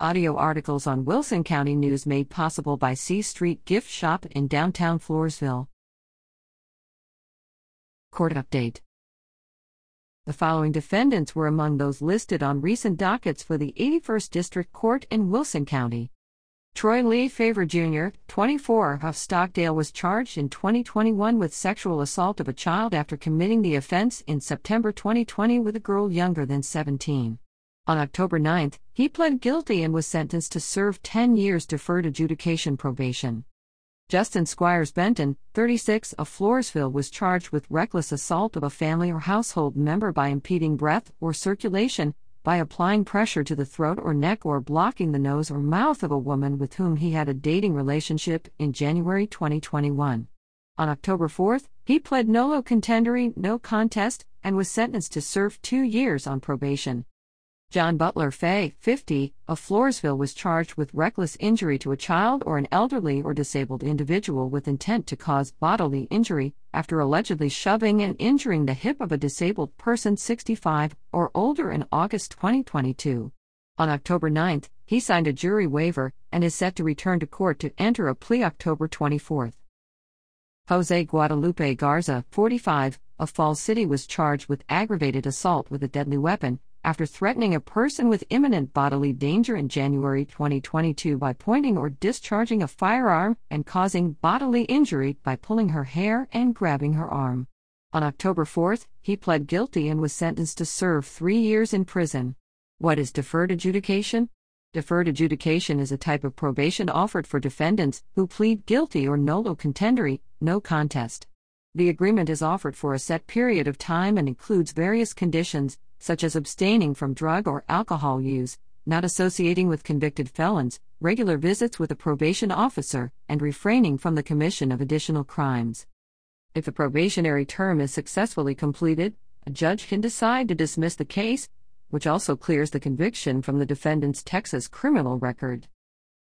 Audio articles on Wilson County News made possible by C Street Gift Shop in downtown Floresville. Court update The following defendants were among those listed on recent dockets for the 81st District Court in Wilson County. Troy Lee Favor Jr., 24, of Stockdale was charged in 2021 with sexual assault of a child after committing the offense in September 2020 with a girl younger than 17. On October 9, he pled guilty and was sentenced to serve 10 years deferred adjudication probation. Justin Squires Benton, 36, of Floresville, was charged with reckless assault of a family or household member by impeding breath or circulation, by applying pressure to the throat or neck or blocking the nose or mouth of a woman with whom he had a dating relationship in January 2021. On October 4, he pled nolo contendere, no contest, and was sentenced to serve two years on probation. John Butler Fay, 50, of Floresville was charged with reckless injury to a child or an elderly or disabled individual with intent to cause bodily injury after allegedly shoving and injuring the hip of a disabled person 65 or older in August 2022. On October 9, he signed a jury waiver and is set to return to court to enter a plea October 24. Jose Guadalupe Garza, 45, of Falls City was charged with aggravated assault with a deadly weapon after threatening a person with imminent bodily danger in January 2022 by pointing or discharging a firearm and causing bodily injury by pulling her hair and grabbing her arm. On October 4, he pled guilty and was sentenced to serve three years in prison. What is deferred adjudication? Deferred adjudication is a type of probation offered for defendants who plead guilty or nolo contendere, no contest. The agreement is offered for a set period of time and includes various conditions, such as abstaining from drug or alcohol use, not associating with convicted felons, regular visits with a probation officer, and refraining from the commission of additional crimes. If the probationary term is successfully completed, a judge can decide to dismiss the case, which also clears the conviction from the defendant's Texas criminal record.